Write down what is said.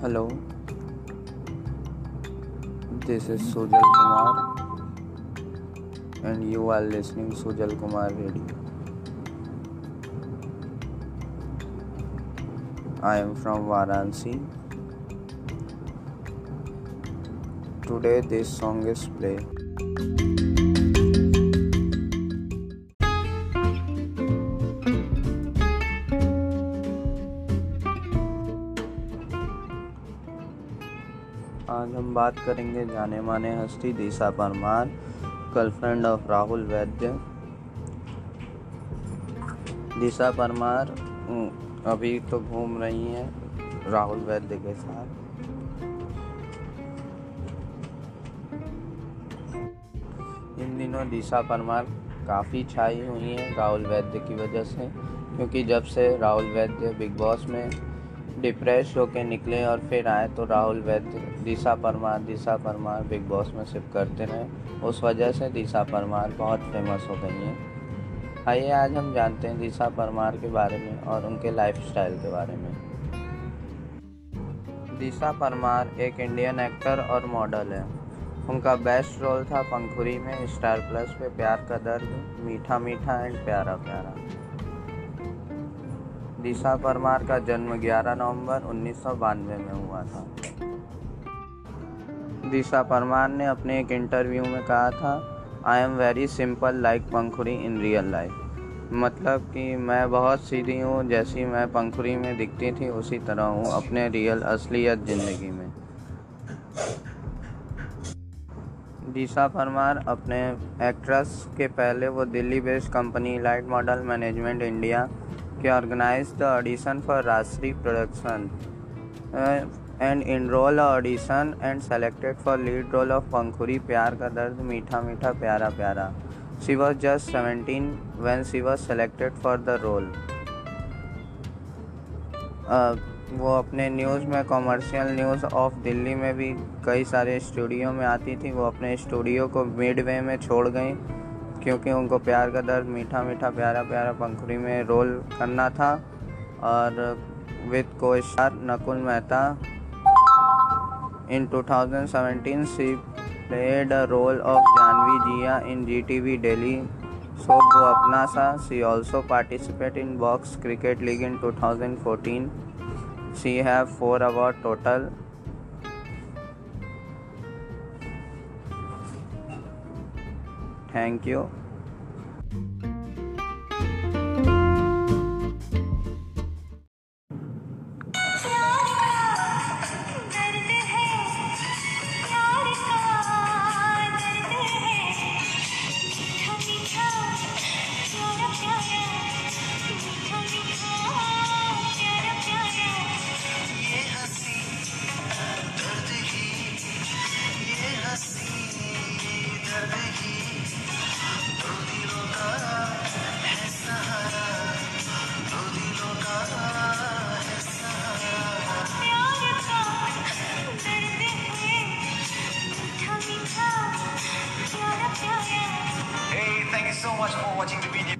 Hello, this is Sujal Kumar, and you are listening Sujal Kumar Radio. I am from Varanasi. Today, this song is played. आज हम बात करेंगे जाने माने हस्ती दिशा परमार गर्लफ्रेंड ऑफ़ राहुल वैद्य। दिशा परमार अभी तो घूम रही हैं राहुल वैद्य के साथ। इन दिनों दिशा परमार काफ़ी छाई हुई हैं राहुल वैद्य की वजह से, क्योंकि जब से राहुल वैद्य बिग बॉस में डिप्रेस होके निकले और फिर आए तो राहुल वैद्य दिशा परमार दिशा परमार बिग बॉस में सिर्फ़ करते रहे। उस वजह से दिशा परमार बहुत फ़ेमस हो गई हैं। आइए, आज हम जानते हैं दिशा परमार के बारे में और उनके लाइफस्टाइल के बारे में। दिशा परमार एक इंडियन एक्टर और मॉडल है। उनका बेस्ट रोल था पंखुरी में स्टार प्लस पे प्यार का दर्द मीठा मीठा एंड प्यारा प्यारा दिशा परमार का जन्म 11 नवंबर उन्नीस सौ बानवे में हुआ था। दिशा परमार ने अपने एक इंटरव्यू में कहा था I am very simple like Pankhuri in real life मतलब कि मैं बहुत सीधी हूँ, जैसी मैं पंखुड़ी में दिखती थी, उसी तरह हूँ अपने रियल असलियत ज़िंदगी में। दिशा परमार अपने एक्ट्रेस के पहले वो Delhi based company light model management India के organise the audition for Rajshri production and enrol audition and selected for lead role of Pankhuri Pyaar Ka Dard Meetha Meetha Pyaara Pyaara she was just seventeen when she was selected for the role वो अपने news में commercial news of Delhi में भी कई सारे studio में आती थी। वो अपने स्टूडियो को मिड वे में छोड़ गई। क्योंकि उनको प्यार का दर्द, मीठा मीठा, प्यारा प्यारा पंखुड़ी में रोल करना था और with co star Nakul Mehta. In 2017 she played a role of Jahnavi Jiya in Zee T V daily soap Woh Apna Sa she also participate in box cricket league in 2014 she have four award total. Thank you so much for watching the video.